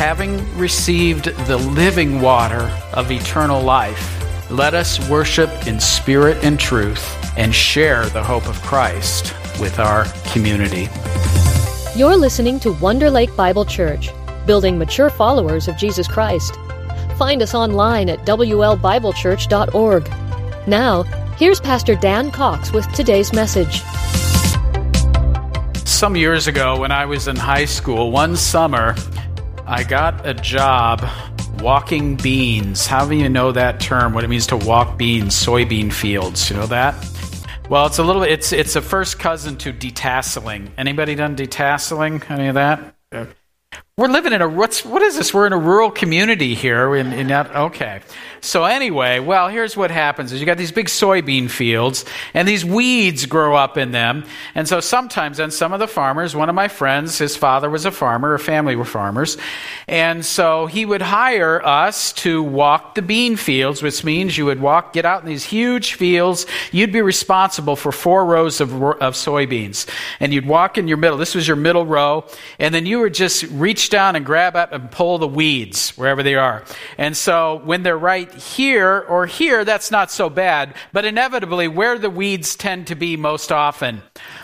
having received the living water of eternal life, let us worship in spirit and truth and share the hope of Christ with our community. You're listening to Wonder Lake Bible Church, building mature followers of Jesus Christ. Find us online at WLBibleChurch.org. Now, here's Pastor Dan Cox with today's message. Some years ago, when I was in high school, one summer, I got a job walking beans. How do you know that term? What it means to walk beans, soybean fields? You know that? Well, it's a little. It's it's a first cousin to detasseling. Anybody done detasseling? Any of that? We're living in a what's what is this? We're in a rural community here. In, in that, okay. So anyway, well, here's what happens: is you got these big soybean fields, and these weeds grow up in them. And so sometimes, then some of the farmers, one of my friends, his father was a farmer, a family were farmers, and so he would hire us to walk the bean fields, which means you would walk, get out in these huge fields. You'd be responsible for four rows of, of soybeans, and you'd walk in your middle. This was your middle row, and then you would just reach down and grab up and pull the weeds wherever they are. And so when they're right here or here, that's not so bad. But inevitably, where the weeds tend to be most often?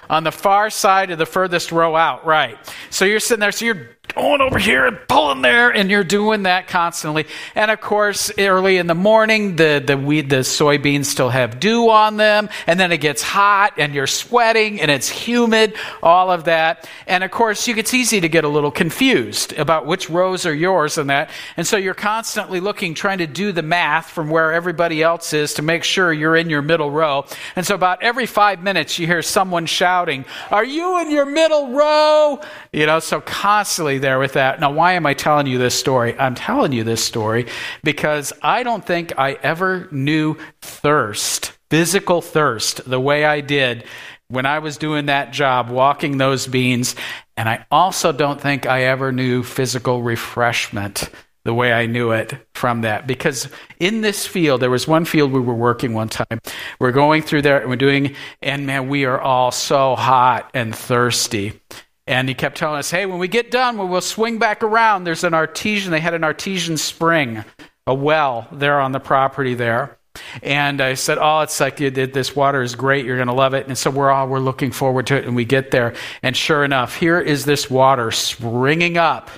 On the far side of the furthest row out, right. So you're sitting there, so you're going over here and pulling there, and you're doing that constantly. And of course, early in the morning, the, the weed, the soybeans still have dew on them, and then it gets hot, and you're sweating, and it's humid, all of that. And of course, you, it's easy to get a little confused about which rows are yours and that. And so you're constantly looking, trying to do the math from where everybody else is to make sure you're in your middle row. And so about every five minutes, you hear someone shouting, Are you in your middle row? You know, so constantly there with that. Now, why am I telling you this story? I'm telling you this story because I don't think I ever knew thirst, physical thirst, the way I did when I was doing that job, walking those beans. And I also don't think I ever knew physical refreshment the way I knew it from that. Because in this field, there was one field we were working one time. We're going through there and we're doing, and man, we are all so hot and thirsty. And he kept telling us, hey, when we get done, we'll swing back around. There's an artesian, they had an artesian spring, a well there on the property there. And I said, oh, it's like you did. this water is great. You're going to love it. And so we're all, we're looking forward to it. And we get there. And sure enough, here is this water springing up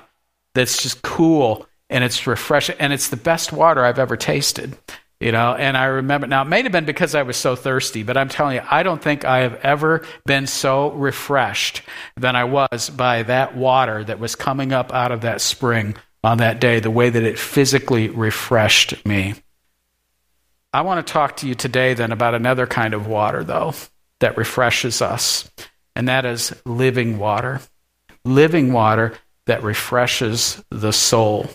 that's just cool and it's refreshing. And it's the best water I've ever tasted. You know, and I remember now it may have been because I was so thirsty, but I'm telling you, I don't think I have ever been so refreshed than I was by that water that was coming up out of that spring on that day, the way that it physically refreshed me. I want to talk to you today then about another kind of water, though, that refreshes us, and that is living water. Living water that refreshes the soul.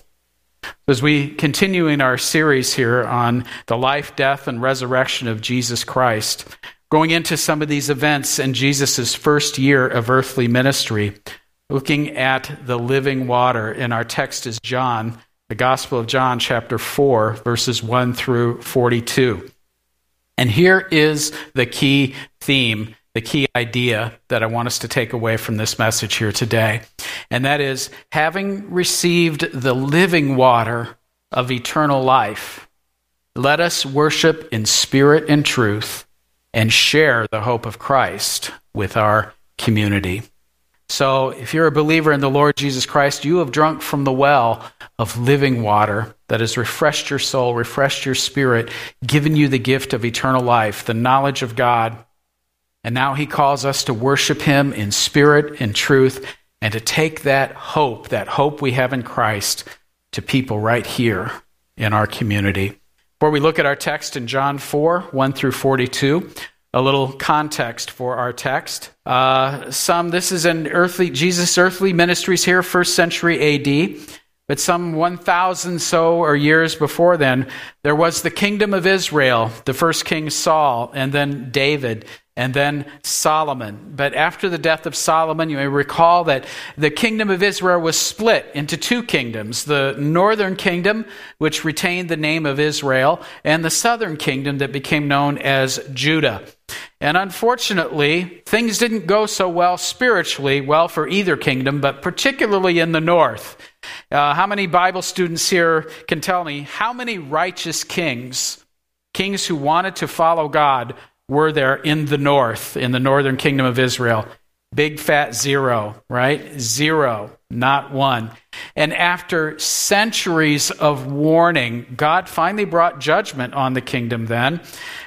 As we continue in our series here on the life, death, and resurrection of Jesus Christ, going into some of these events in Jesus' first year of earthly ministry, looking at the living water, and our text is John, the Gospel of John, chapter 4, verses 1 through 42. And here is the key theme the key idea that I want us to take away from this message here today. And that is having received the living water of eternal life, let us worship in spirit and truth and share the hope of Christ with our community. So, if you're a believer in the Lord Jesus Christ, you have drunk from the well of living water that has refreshed your soul, refreshed your spirit, given you the gift of eternal life, the knowledge of God and now he calls us to worship him in spirit and truth and to take that hope, that hope we have in Christ, to people right here in our community. Before we look at our text in John 4 1 through 42, a little context for our text. Uh, some, this is in earthly, Jesus' earthly ministries here, first century AD. But some 1,000 so or years before then, there was the kingdom of Israel, the first king Saul, and then David and then Solomon. But after the death of Solomon, you may recall that the kingdom of Israel was split into two kingdoms the northern kingdom, which retained the name of Israel, and the southern kingdom that became known as Judah. And unfortunately, things didn't go so well spiritually, well for either kingdom, but particularly in the north. Uh, how many Bible students here can tell me how many righteous kings, kings who wanted to follow God, were there in the north, in the northern kingdom of Israel? Big fat zero, right? Zero, not one. And after centuries of warning, God finally brought judgment on the kingdom then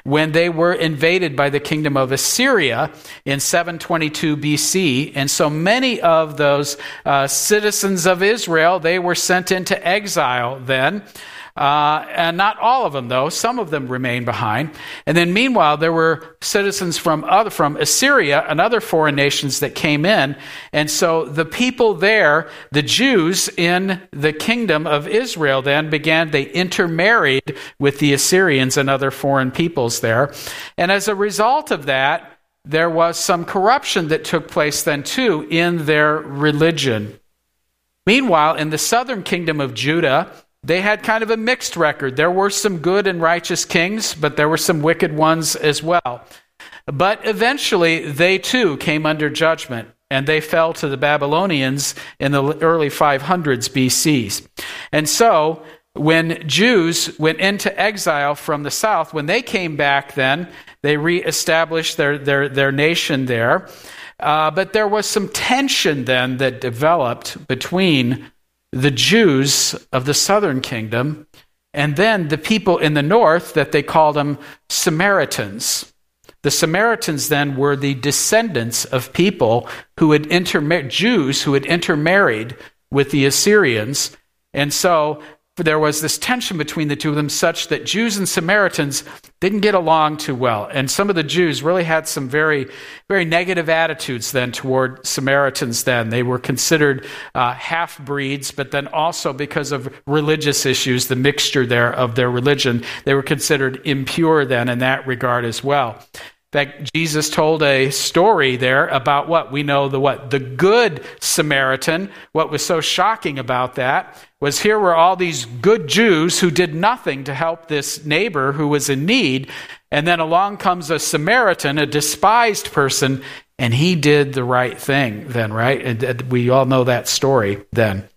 when they were invaded by the kingdom of Assyria in 722 BC. And so many of those uh, citizens of Israel, they were sent into exile then. Uh, and not all of them, though. Some of them remained behind. And then, meanwhile, there were citizens from other, from Assyria and other foreign nations that came in. And so the people there, the Jews in the kingdom of Israel, then began, they intermarried with the Assyrians and other foreign peoples there. And as a result of that, there was some corruption that took place then, too, in their religion. Meanwhile, in the southern kingdom of Judah, they had kind of a mixed record. There were some good and righteous kings, but there were some wicked ones as well. But eventually, they too came under judgment, and they fell to the Babylonians in the early 500s BCs. And so, when Jews went into exile from the south, when they came back, then they reestablished their, their, their nation there. Uh, but there was some tension then that developed between the Jews of the southern kingdom, and then the people in the north that they called them Samaritans. The Samaritans then were the descendants of people who had intermarried, Jews who had intermarried with the Assyrians. And so there was this tension between the two of them, such that Jews and Samaritans didn't get along too well. And some of the Jews really had some very, very negative attitudes then toward Samaritans then. They were considered uh, half breeds, but then also because of religious issues, the mixture there of their religion, they were considered impure then in that regard as well that Jesus told a story there about what we know the what the good Samaritan. What was so shocking about that was here were all these good Jews who did nothing to help this neighbor who was in need, and then along comes a Samaritan, a despised person, and he did the right thing. Then, right? And we all know that story. Then,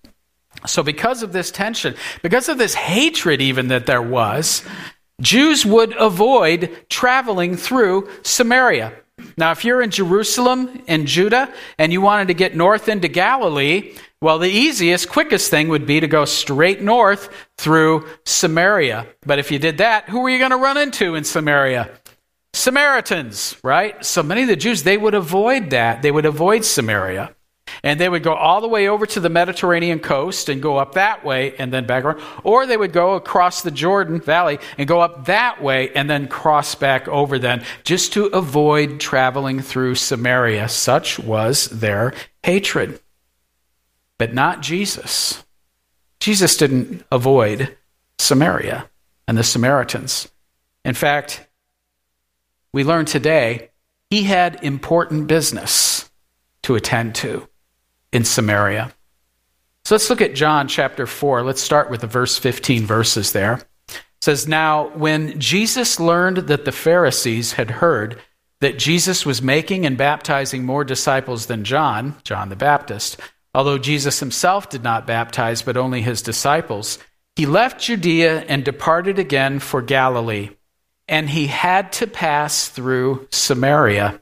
so because of this tension, because of this hatred, even that there was. Jews would avoid traveling through Samaria. Now, if you're in Jerusalem in Judah and you wanted to get north into Galilee, well, the easiest, quickest thing would be to go straight north through Samaria. But if you did that, who were you going to run into in Samaria? Samaritans, right? So many of the Jews, they would avoid that. They would avoid Samaria. And they would go all the way over to the Mediterranean coast and go up that way and then back around. Or they would go across the Jordan Valley and go up that way and then cross back over then, just to avoid traveling through Samaria. Such was their hatred. But not Jesus. Jesus didn't avoid Samaria and the Samaritans. In fact, we learn today he had important business to attend to in Samaria. So let's look at John chapter 4. Let's start with the verse 15 verses there. It says, Now, when Jesus learned that the Pharisees had heard that Jesus was making and baptizing more disciples than John, John the Baptist, although Jesus himself did not baptize, but only his disciples, he left Judea and departed again for Galilee. And he had to pass through Samaria.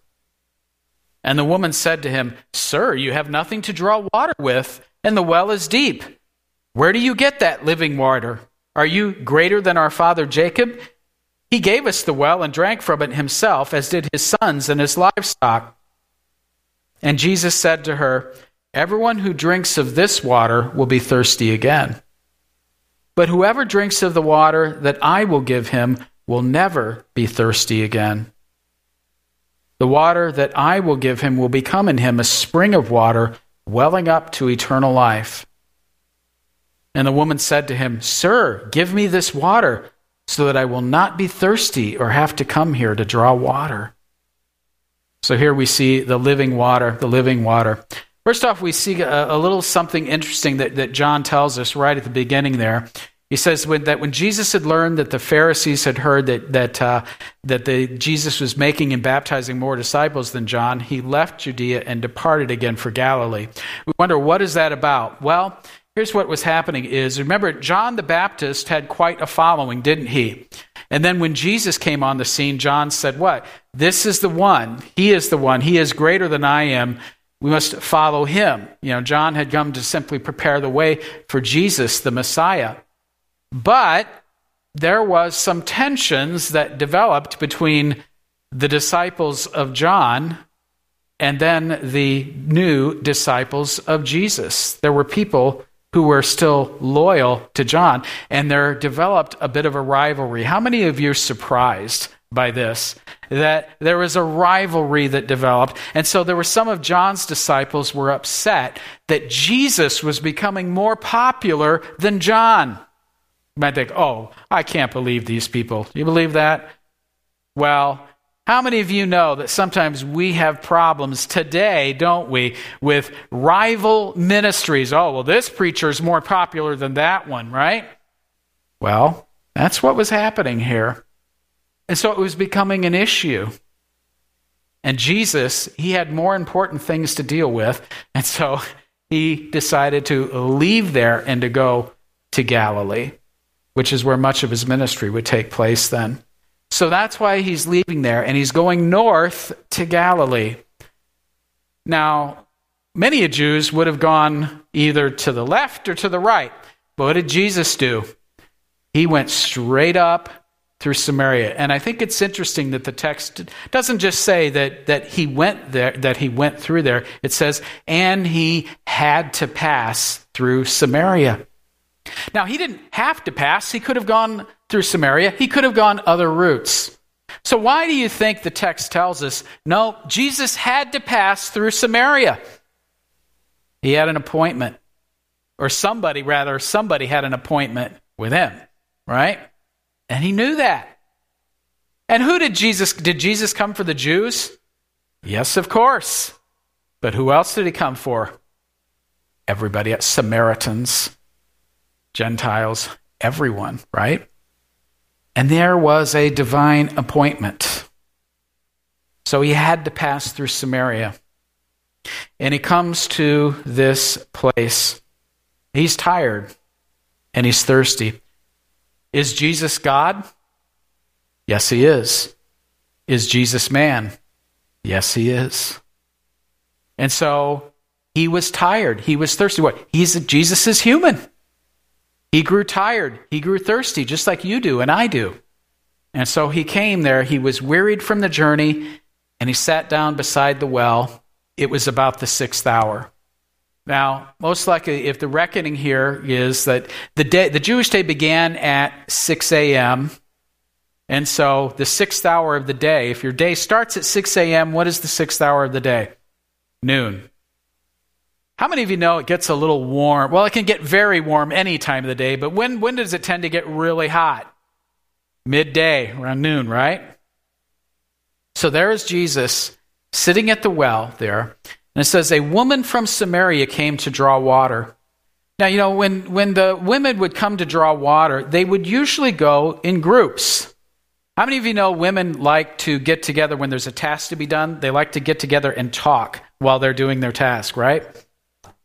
And the woman said to him, Sir, you have nothing to draw water with, and the well is deep. Where do you get that living water? Are you greater than our father Jacob? He gave us the well and drank from it himself, as did his sons and his livestock. And Jesus said to her, Everyone who drinks of this water will be thirsty again. But whoever drinks of the water that I will give him will never be thirsty again. The water that I will give him will become in him a spring of water welling up to eternal life. And the woman said to him, Sir, give me this water so that I will not be thirsty or have to come here to draw water. So here we see the living water, the living water. First off, we see a, a little something interesting that, that John tells us right at the beginning there. He says when, that when Jesus had learned that the Pharisees had heard that, that, uh, that the, Jesus was making and baptizing more disciples than John, he left Judea and departed again for Galilee. We wonder, what is that about? Well, here's what was happening is, remember, John the Baptist had quite a following, didn't he? And then when Jesus came on the scene, John said, What? This is the one. He is the one. He is greater than I am. We must follow him. You know, John had come to simply prepare the way for Jesus, the Messiah. But there was some tensions that developed between the disciples of John and then the new disciples of Jesus. There were people who were still loyal to John, and there developed a bit of a rivalry. How many of you are surprised by this? That there was a rivalry that developed, and so there were some of John's disciples were upset that Jesus was becoming more popular than John. You might think, oh, I can't believe these people. You believe that? Well, how many of you know that sometimes we have problems today, don't we, with rival ministries? Oh, well, this preacher is more popular than that one, right? Well, that's what was happening here. And so it was becoming an issue. And Jesus, he had more important things to deal with. And so he decided to leave there and to go to Galilee, which is where much of his ministry would take place then. So that's why he's leaving there and he's going north to Galilee. Now, many Jews would have gone either to the left or to the right. But what did Jesus do? He went straight up through Samaria. And I think it's interesting that the text doesn't just say that, that he went there, that he went through there. It says, and he had to pass through Samaria. Now, he didn't have to pass. He could have gone through Samaria. He could have gone other routes. So, why do you think the text tells us no, Jesus had to pass through Samaria? He had an appointment, or somebody, rather, somebody had an appointment with him, right? And he knew that. And who did Jesus did Jesus come for the Jews? Yes, of course. But who else did he come for? Everybody, at Samaritans, Gentiles, everyone, right? And there was a divine appointment. So he had to pass through Samaria. And he comes to this place. He's tired and he's thirsty. Is Jesus God? Yes, he is. Is Jesus man? Yes, he is. And so he was tired. He was thirsty. What? He's Jesus is human. He grew tired. He grew thirsty, just like you do and I do. And so he came there. He was wearied from the journey, and he sat down beside the well. It was about the sixth hour. Now, most likely, if the reckoning here is that the day, the Jewish day began at 6 a.m., and so the sixth hour of the day, if your day starts at 6 a.m., what is the sixth hour of the day? Noon. How many of you know it gets a little warm? Well, it can get very warm any time of the day, but when, when does it tend to get really hot? Midday, around noon, right? So there is Jesus sitting at the well there, and it says, A woman from Samaria came to draw water. Now, you know, when, when the women would come to draw water, they would usually go in groups. How many of you know women like to get together when there's a task to be done? They like to get together and talk while they're doing their task, right?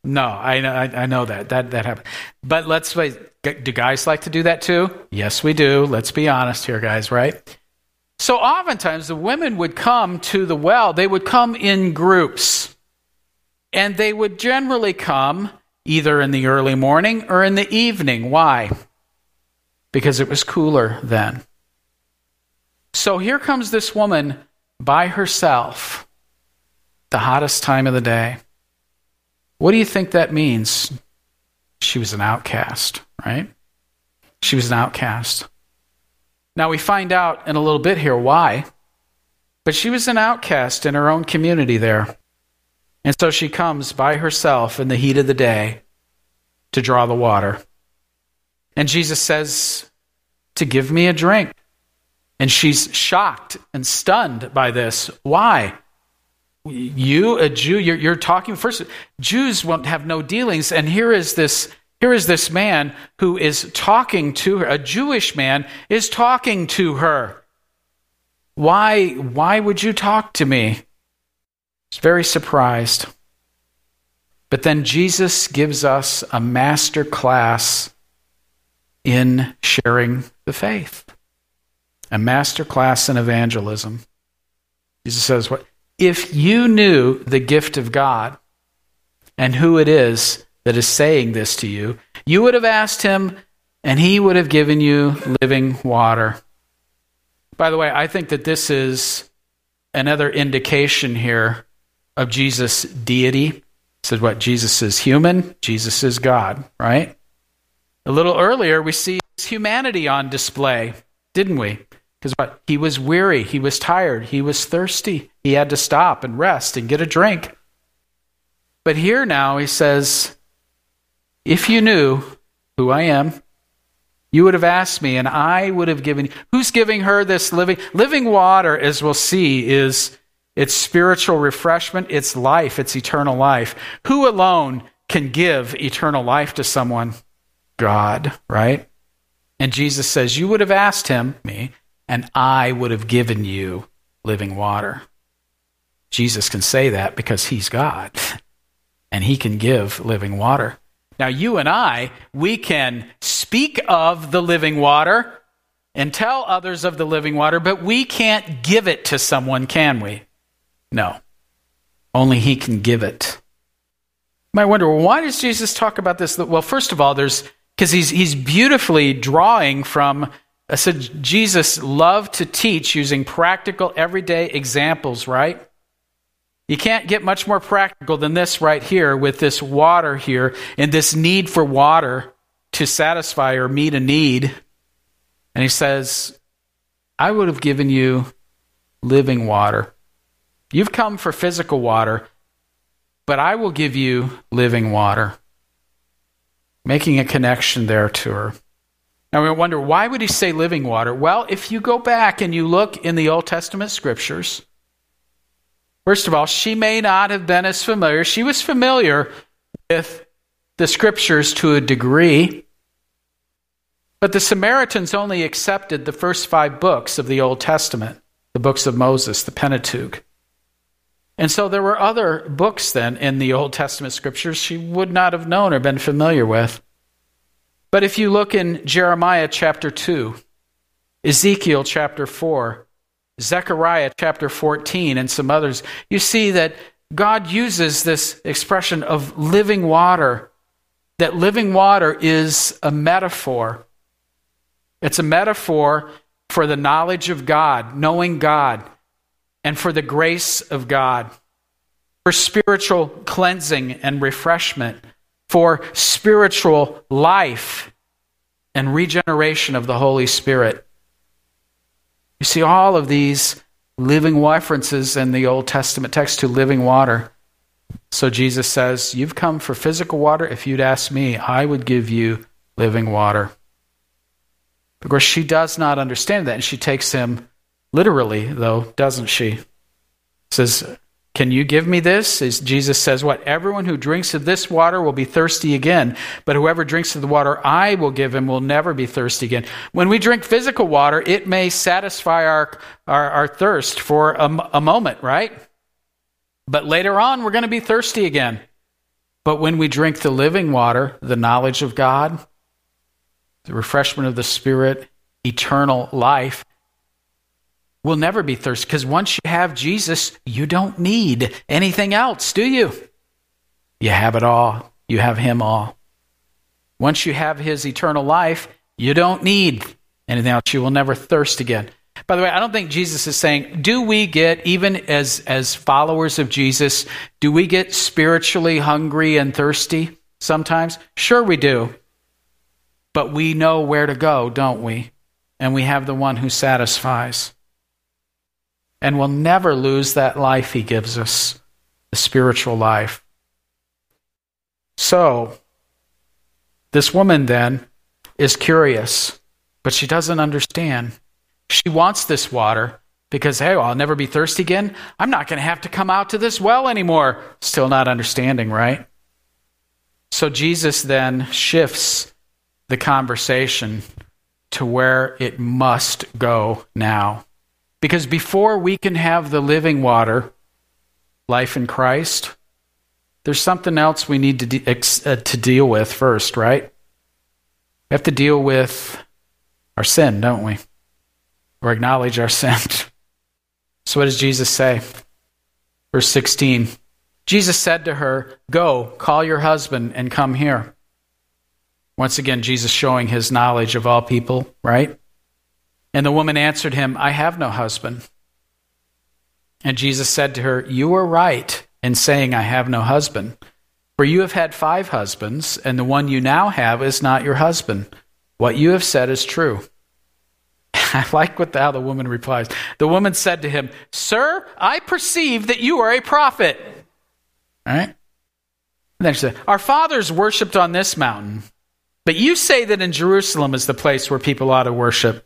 No, I, I, I know that. That, that happened. But let's wait. Do guys like to do that too? Yes, we do. Let's be honest here, guys, right? So oftentimes the women would come to the well, they would come in groups. And they would generally come either in the early morning or in the evening. Why? Because it was cooler then. So here comes this woman by herself, the hottest time of the day. What do you think that means? She was an outcast, right? She was an outcast. Now we find out in a little bit here why. But she was an outcast in her own community there. And so she comes by herself in the heat of the day to draw the water. And Jesus says, To give me a drink. And she's shocked and stunned by this. Why? You, a Jew, you're, you're talking first. Jews won't have no dealings. And here is this here is this man who is talking to her. A Jewish man is talking to her. Why, why would you talk to me? He's very surprised. But then Jesus gives us a master class in sharing the faith, a master class in evangelism. Jesus says, "What if you knew the gift of God and who it is that is saying this to you, you would have asked him, and he would have given you living water. By the way, I think that this is another indication here of Jesus' deity. Said what? Jesus is human, Jesus is God, right? A little earlier, we see humanity on display, didn't we? Because what? He was weary, he was tired, he was thirsty. He had to stop and rest and get a drink. But here now he says, if you knew who I am, you would have asked me, and I would have given you. Who's giving her this living? Living water, as we'll see, is its spiritual refreshment, its life, its eternal life. Who alone can give eternal life to someone? God, right? And Jesus says, You would have asked him, me, and I would have given you living water. Jesus can say that because he's God, and he can give living water. Now, you and I, we can speak of the living water and tell others of the living water, but we can't give it to someone, can we? No. Only He can give it. You might wonder, well, why does Jesus talk about this? Well, first of all, there's because he's, he's beautifully drawing from. I said Jesus loved to teach using practical, everyday examples, right? You can't get much more practical than this right here with this water here and this need for water to satisfy or meet a need. And he says, I would have given you living water. You've come for physical water, but I will give you living water. Making a connection there to her. Now we wonder, why would he say living water? Well, if you go back and you look in the Old Testament scriptures, First of all, she may not have been as familiar. She was familiar with the scriptures to a degree, but the Samaritans only accepted the first five books of the Old Testament, the books of Moses, the Pentateuch. And so there were other books then in the Old Testament scriptures she would not have known or been familiar with. But if you look in Jeremiah chapter 2, Ezekiel chapter 4, Zechariah chapter 14 and some others, you see that God uses this expression of living water, that living water is a metaphor. It's a metaphor for the knowledge of God, knowing God, and for the grace of God, for spiritual cleansing and refreshment, for spiritual life and regeneration of the Holy Spirit. You see all of these living references in the Old Testament text to living water. So Jesus says, You've come for physical water. If you'd ask me, I would give you living water. Of course, she does not understand that, and she takes him literally, though, doesn't she? Says, can you give me this? As Jesus says, What? Everyone who drinks of this water will be thirsty again, but whoever drinks of the water I will give him will never be thirsty again. When we drink physical water, it may satisfy our, our, our thirst for a, a moment, right? But later on, we're going to be thirsty again. But when we drink the living water, the knowledge of God, the refreshment of the Spirit, eternal life, will never be thirsty because once you have Jesus, you don't need anything else, do you? You have it all. You have Him all. Once you have His eternal life, you don't need anything else. You will never thirst again. By the way, I don't think Jesus is saying, do we get, even as, as followers of Jesus, do we get spiritually hungry and thirsty sometimes? Sure, we do. But we know where to go, don't we? And we have the one who satisfies. And we'll never lose that life he gives us, the spiritual life. So, this woman then is curious, but she doesn't understand. She wants this water because, hey, I'll never be thirsty again. I'm not going to have to come out to this well anymore. Still not understanding, right? So Jesus then shifts the conversation to where it must go now. Because before we can have the living water, life in Christ, there's something else we need to, de- uh, to deal with first, right? We have to deal with our sin, don't we? Or acknowledge our sin. so, what does Jesus say? Verse 16 Jesus said to her, Go, call your husband and come here. Once again, Jesus showing his knowledge of all people, right? And the woman answered him, I have no husband. And Jesus said to her, You are right in saying, I have no husband. For you have had five husbands, and the one you now have is not your husband. What you have said is true. I like what the, how the woman replies. The woman said to him, Sir, I perceive that you are a prophet. All right? And then she said, Our fathers worshipped on this mountain, but you say that in Jerusalem is the place where people ought to worship.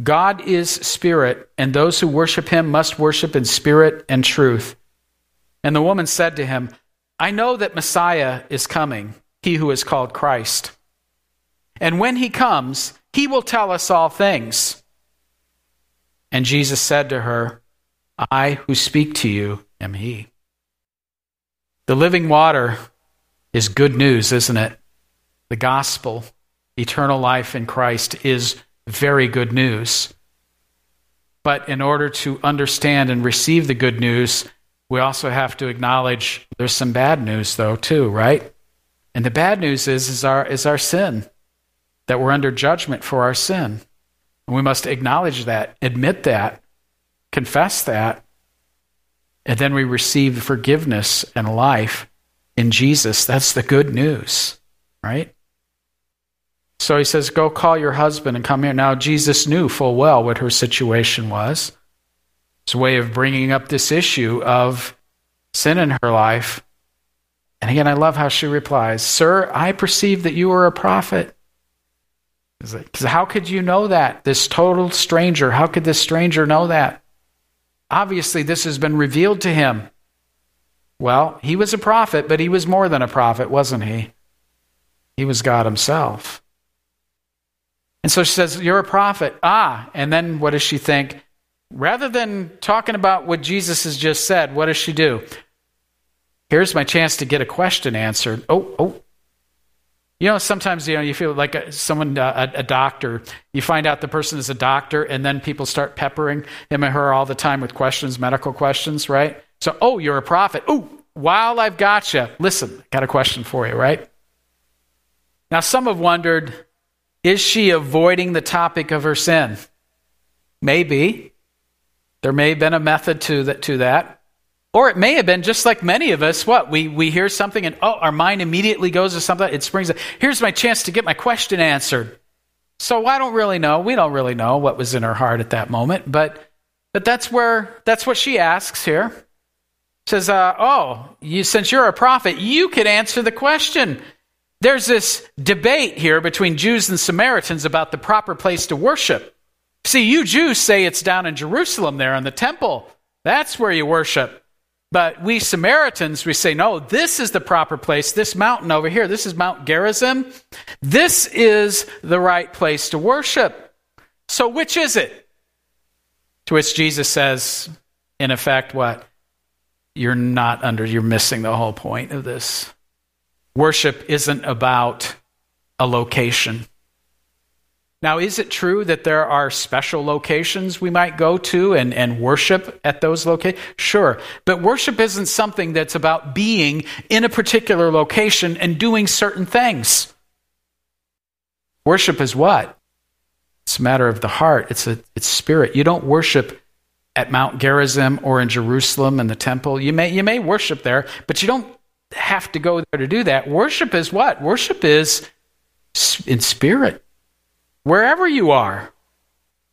God is spirit, and those who worship him must worship in spirit and truth. And the woman said to him, I know that Messiah is coming, he who is called Christ. And when he comes, he will tell us all things. And Jesus said to her, I who speak to you am he. The living water is good news, isn't it? The gospel, eternal life in Christ, is very good news. But in order to understand and receive the good news, we also have to acknowledge there's some bad news, though, too, right? And the bad news is, is, our, is our sin, that we're under judgment for our sin. And we must acknowledge that, admit that, confess that, and then we receive forgiveness and life in Jesus. That's the good news, right? So he says, Go call your husband and come here. Now, Jesus knew full well what her situation was. It's a way of bringing up this issue of sin in her life. And again, I love how she replies, Sir, I perceive that you are a prophet. Because how could you know that? This total stranger, how could this stranger know that? Obviously, this has been revealed to him. Well, he was a prophet, but he was more than a prophet, wasn't he? He was God himself. And so she says, You're a prophet. Ah, and then what does she think? Rather than talking about what Jesus has just said, what does she do? Here's my chance to get a question answered. Oh, oh. You know, sometimes you know you feel like a, someone, uh, a, a, doctor. You find out the person is a doctor, and then people start peppering him or her all the time with questions, medical questions, right? So, oh, you're a prophet. Oh, while I've got you, listen, got a question for you, right? Now, some have wondered, is she avoiding the topic of her sin? Maybe. There may have been a method to that. To that. Or it may have been just like many of us, what? We, we hear something and, oh, our mind immediately goes to something. It springs, up. here's my chance to get my question answered. So I don't really know. We don't really know what was in her heart at that moment, but, but that's where, that's what she asks here. Says, uh, oh, you, since you're a prophet, you could answer the question. There's this debate here between Jews and Samaritans about the proper place to worship. See, you Jews say it's down in Jerusalem there in the temple. That's where you worship. But we Samaritans, we say, no, this is the proper place. This mountain over here, this is Mount Gerizim. This is the right place to worship. So which is it? To which Jesus says, in effect, what? You're not under, you're missing the whole point of this. Worship isn't about a location. Now, is it true that there are special locations we might go to and, and worship at those locations? Sure. But worship isn't something that's about being in a particular location and doing certain things. Worship is what? It's a matter of the heart, it's, a, it's spirit. You don't worship at Mount Gerizim or in Jerusalem in the temple. You may, you may worship there, but you don't have to go there to do that. Worship is what? Worship is in spirit wherever you are.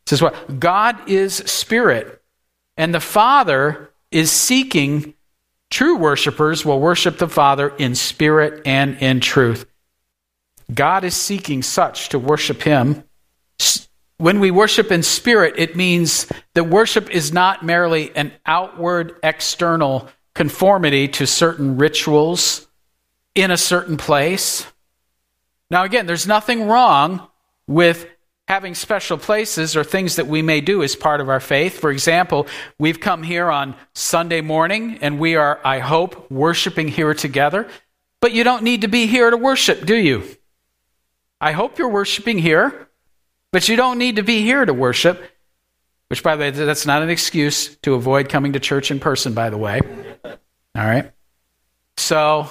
It says what? God is spirit, and the Father is seeking true worshipers will worship the Father in spirit and in truth. God is seeking such to worship him. When we worship in spirit, it means that worship is not merely an outward, external conformity to certain rituals in a certain place. Now, again, there's nothing wrong with having special places or things that we may do as part of our faith. For example, we've come here on Sunday morning and we are, I hope, worshiping here together. But you don't need to be here to worship, do you? I hope you're worshiping here, but you don't need to be here to worship. Which, by the way, that's not an excuse to avoid coming to church in person, by the way. All right? So,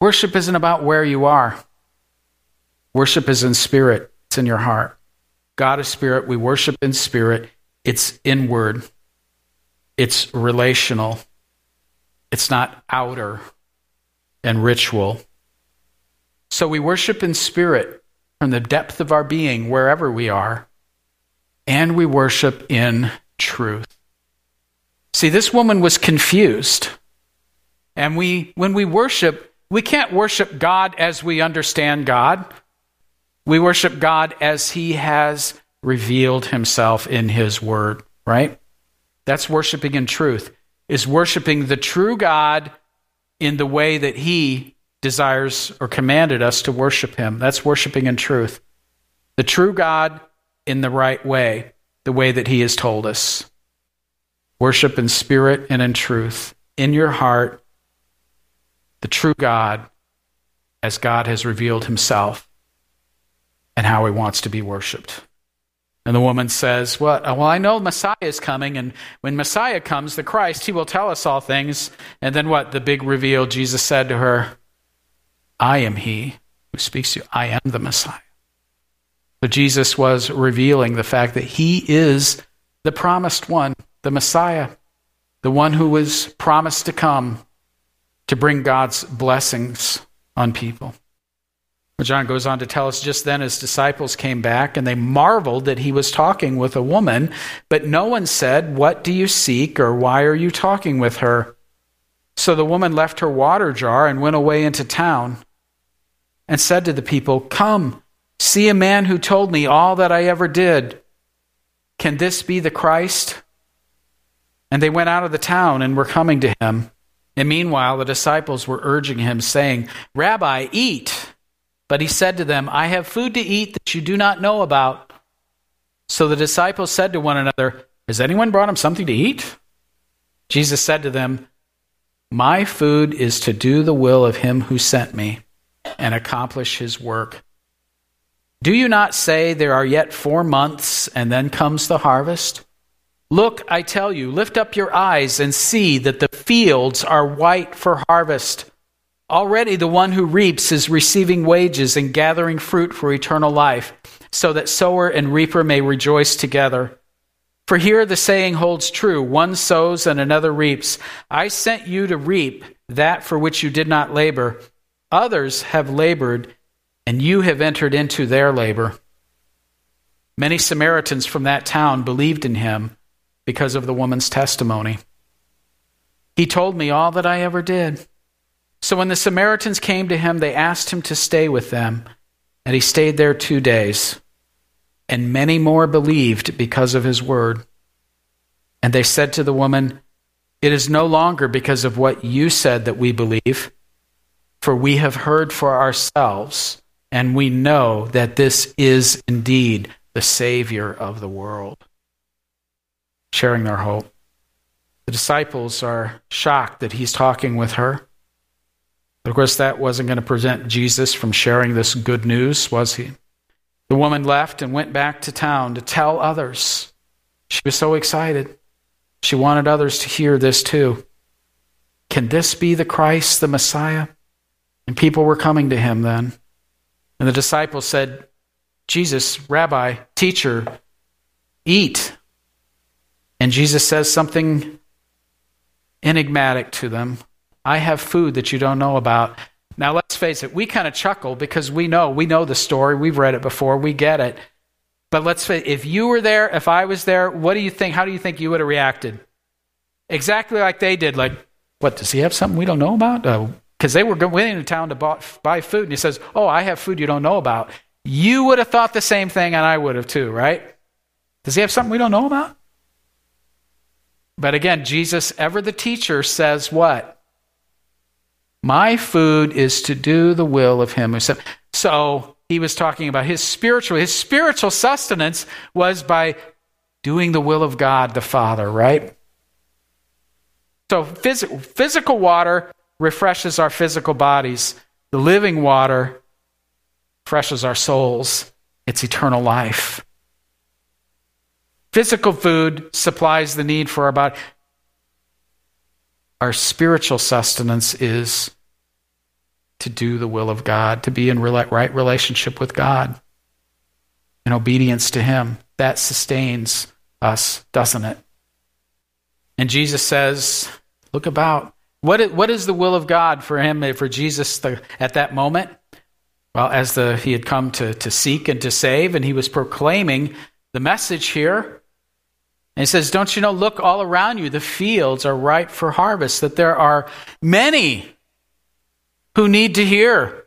worship isn't about where you are. Worship is in spirit, it's in your heart. God is spirit. We worship in spirit. It's inward, it's relational, it's not outer and ritual. So we worship in spirit from the depth of our being, wherever we are, and we worship in truth. See, this woman was confused. And we, when we worship, we can't worship God as we understand God. We worship God as He has revealed Himself in His Word, right? That's worshiping in truth, is worshiping the true God in the way that He desires or commanded us to worship Him. That's worshiping in truth. The true God in the right way, the way that He has told us. Worship in spirit and in truth, in your heart, the true God as God has revealed Himself and how he wants to be worshiped. And the woman says, What? Uh, well, I know Messiah is coming, and when Messiah comes, the Christ, he will tell us all things. And then what? The big reveal Jesus said to her, I am he who speaks to you. I am the Messiah. Jesus was revealing the fact that he is the promised one, the Messiah, the one who was promised to come to bring God's blessings on people. John goes on to tell us just then his disciples came back and they marveled that he was talking with a woman, but no one said, What do you seek or why are you talking with her? So the woman left her water jar and went away into town and said to the people, Come, see a man who told me all that I ever did. Can this be the Christ? And they went out of the town and were coming to him. And meanwhile, the disciples were urging him, saying, Rabbi, eat. But he said to them, I have food to eat that you do not know about. So the disciples said to one another, Has anyone brought him something to eat? Jesus said to them, My food is to do the will of him who sent me and accomplish his work. Do you not say there are yet four months and then comes the harvest? Look, I tell you, lift up your eyes and see that the fields are white for harvest. Already the one who reaps is receiving wages and gathering fruit for eternal life, so that sower and reaper may rejoice together. For here the saying holds true one sows and another reaps. I sent you to reap that for which you did not labor. Others have labored, and you have entered into their labor. Many Samaritans from that town believed in him because of the woman's testimony. He told me all that I ever did. So when the Samaritans came to him, they asked him to stay with them, and he stayed there two days. And many more believed because of his word. And they said to the woman, It is no longer because of what you said that we believe, for we have heard for ourselves, and we know that this is indeed the Savior of the world. Sharing their hope. The disciples are shocked that he's talking with her. But of course, that wasn't going to prevent Jesus from sharing this good news, was he? The woman left and went back to town to tell others. She was so excited. She wanted others to hear this too. Can this be the Christ, the Messiah? And people were coming to him then. And the disciples said, Jesus, Rabbi, teacher, eat. And Jesus says something enigmatic to them I have food that you don't know about. Now, let's face it, we kind of chuckle because we know, we know the story, we've read it before, we get it. But let's face if you were there, if I was there, what do you think? How do you think you would have reacted? Exactly like they did. Like, what, does he have something we don't know about? Uh, Because they were going into town to buy, buy food, and he says, Oh, I have food you don't know about. You would have thought the same thing, and I would have too, right? Does he have something we don't know about? But again, Jesus, ever the teacher, says what? My food is to do the will of him who sent. So he was talking about his spiritual, his spiritual sustenance was by doing the will of God the Father, right? So phys- physical water refreshes our physical bodies. The living water refreshes our souls. It's eternal life. Physical food supplies the need for our body. Our spiritual sustenance is to do the will of God, to be in right relationship with God, in obedience to Him. That sustains us, doesn't it? And Jesus says, Look about. What is, what is the will of God for him, eh, for Jesus the, at that moment? Well, as the, he had come to, to seek and to save, and he was proclaiming the message here and he says, Don't you know, look all around you, the fields are ripe for harvest, that there are many who need to hear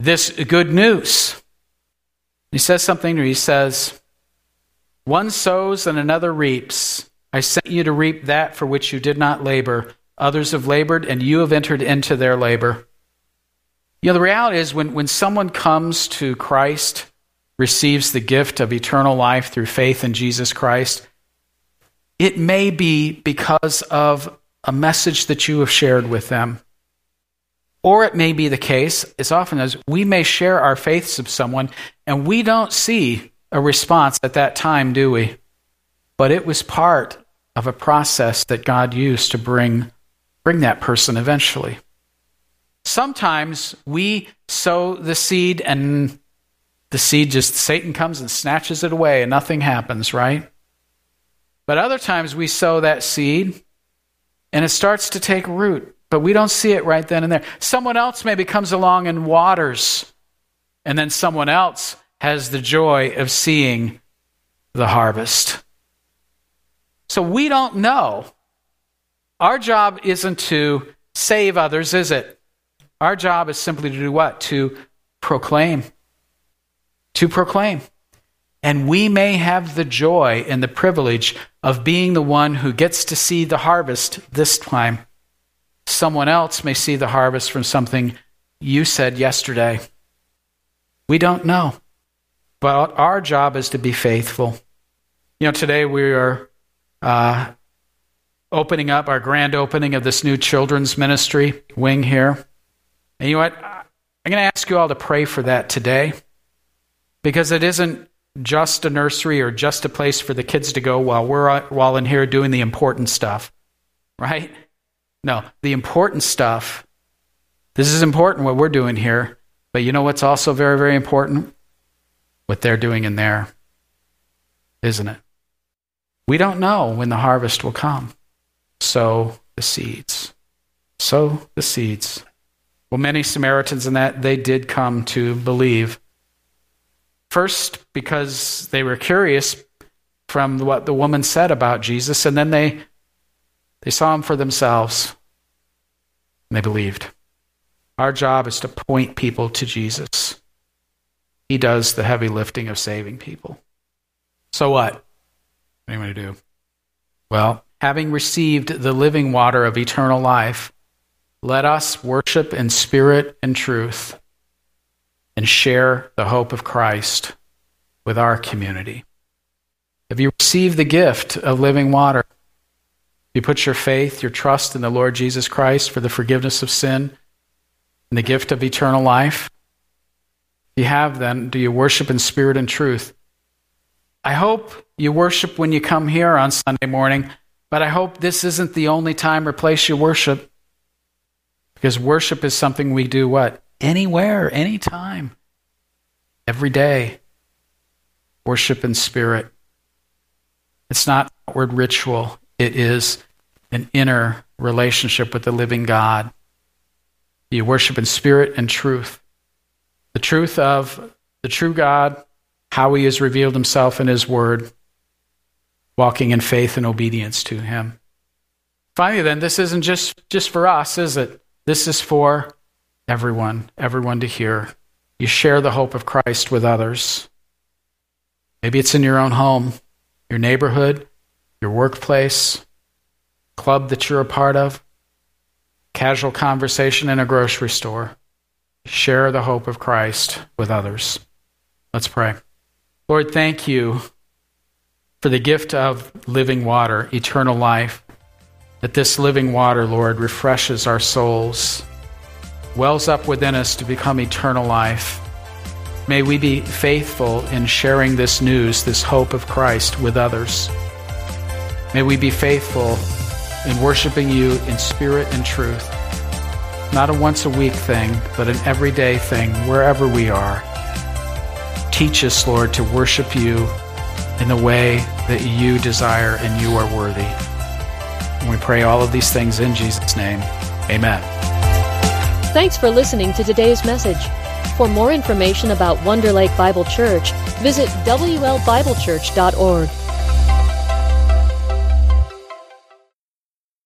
this good news. He says something, he says, One sows and another reaps. I sent you to reap that for which you did not labor. Others have labored, and you have entered into their labor. You know, the reality is when, when someone comes to Christ, receives the gift of eternal life through faith in Jesus Christ, it may be because of a message that you have shared with them. Or it may be the case, as often as we may share our faiths with someone and we don't see a response at that time, do we? But it was part of a process that God used to bring, bring that person eventually. Sometimes we sow the seed and the seed just, Satan comes and snatches it away and nothing happens, right? But other times we sow that seed and it starts to take root, but we don't see it right then and there. Someone else maybe comes along and waters, and then someone else has the joy of seeing the harvest. So we don't know. Our job isn't to save others, is it? Our job is simply to do what? To proclaim. To proclaim. And we may have the joy and the privilege of being the one who gets to see the harvest this time. Someone else may see the harvest from something you said yesterday. We don't know. But our job is to be faithful. You know, today we are uh, opening up our grand opening of this new children's ministry wing here. And you know what? I'm going to ask you all to pray for that today because it isn't just a nursery or just a place for the kids to go while we're while in here doing the important stuff. Right? No, the important stuff. This is important what we're doing here, but you know what's also very very important? What they're doing in there. Isn't it? We don't know when the harvest will come. Sow the seeds. Sow the seeds. Well, many Samaritans in that they did come to believe First, because they were curious from what the woman said about Jesus, and then they, they saw him for themselves. And they believed. Our job is to point people to Jesus. He does the heavy lifting of saving people. So what? What are you going to do? Well, having received the living water of eternal life, let us worship in spirit and truth and share the hope of Christ with our community. Have you received the gift of living water? You put your faith, your trust in the Lord Jesus Christ for the forgiveness of sin and the gift of eternal life? If you have, then, do you worship in spirit and truth? I hope you worship when you come here on Sunday morning, but I hope this isn't the only time or place you worship. Because worship is something we do what? Anywhere, anytime, every day. Worship in spirit. It's not outward ritual, it is an inner relationship with the living God. You worship in spirit and truth. The truth of the true God, how he has revealed himself in his word, walking in faith and obedience to him. Finally, then, this isn't just, just for us, is it? This is for everyone, everyone to hear. You share the hope of Christ with others. Maybe it's in your own home, your neighborhood, your workplace, club that you're a part of, casual conversation in a grocery store. Share the hope of Christ with others. Let's pray. Lord, thank you for the gift of living water, eternal life. That this living water, Lord, refreshes our souls, wells up within us to become eternal life. May we be faithful in sharing this news, this hope of Christ with others. May we be faithful in worshiping you in spirit and truth. Not a once a week thing, but an everyday thing, wherever we are. Teach us, Lord, to worship you in the way that you desire and you are worthy. And we pray all of these things in Jesus' name. Amen. Thanks for listening to today's message. For more information about Wonder Lake Bible Church, visit WLBibleChurch.org.